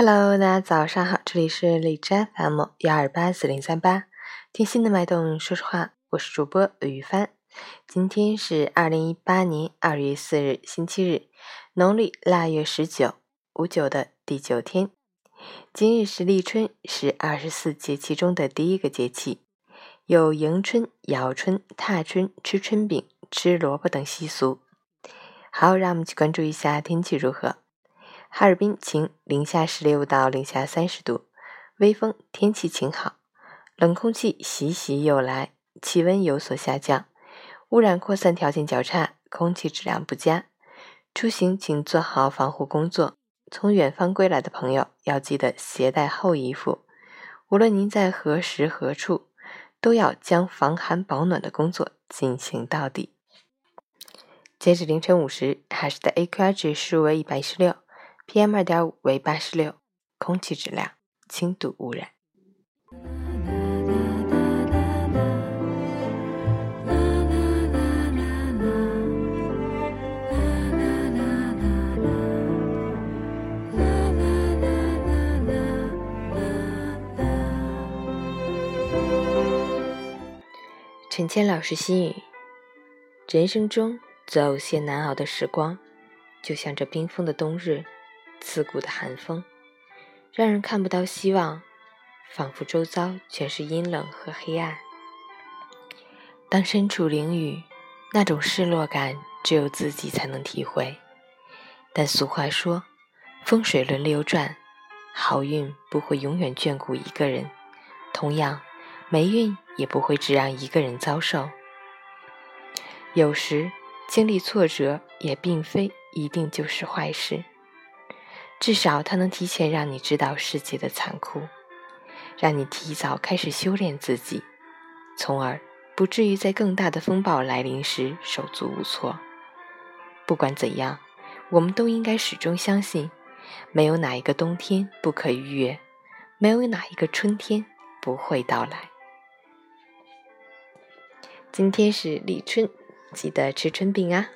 Hello，大家早上好，这里是荔枝 FM 幺二八四零三八，听心的脉动，说实话，我是主播雨帆。今天是二零一八年二月四日，星期日，农历腊月十九，五九的第九天。今日是立春，是二十四节气中的第一个节气，有迎春、咬春、踏春、吃春饼、吃萝卜等习俗。好，让我们去关注一下天气如何。哈尔滨晴，零下十六到零下三十度，微风，天气晴好。冷空气习习又来，气温有所下降，污染扩散条件较差，空气质量不佳。出行请做好防护工作。从远方归来的朋友要记得携带厚衣服。无论您在何时何处，都要将防寒保暖的工作进行到底。截止凌晨五时，海市的 AQI 指数为一百一十六。PM 二点五为八十六，空气质量轻度污染。陈谦老师心语：人生中总有些难熬的时光，就像这冰封的冬日。刺骨的寒风，让人看不到希望，仿佛周遭全是阴冷和黑暗。当身处囹圄，那种失落感只有自己才能体会。但俗话说，风水轮流转，好运不会永远眷顾一个人，同样，霉运也不会只让一个人遭受。有时经历挫折，也并非一定就是坏事。至少，它能提前让你知道世界的残酷，让你提早开始修炼自己，从而不至于在更大的风暴来临时手足无措。不管怎样，我们都应该始终相信，没有哪一个冬天不可逾越，没有哪一个春天不会到来。今天是立春，记得吃春饼啊！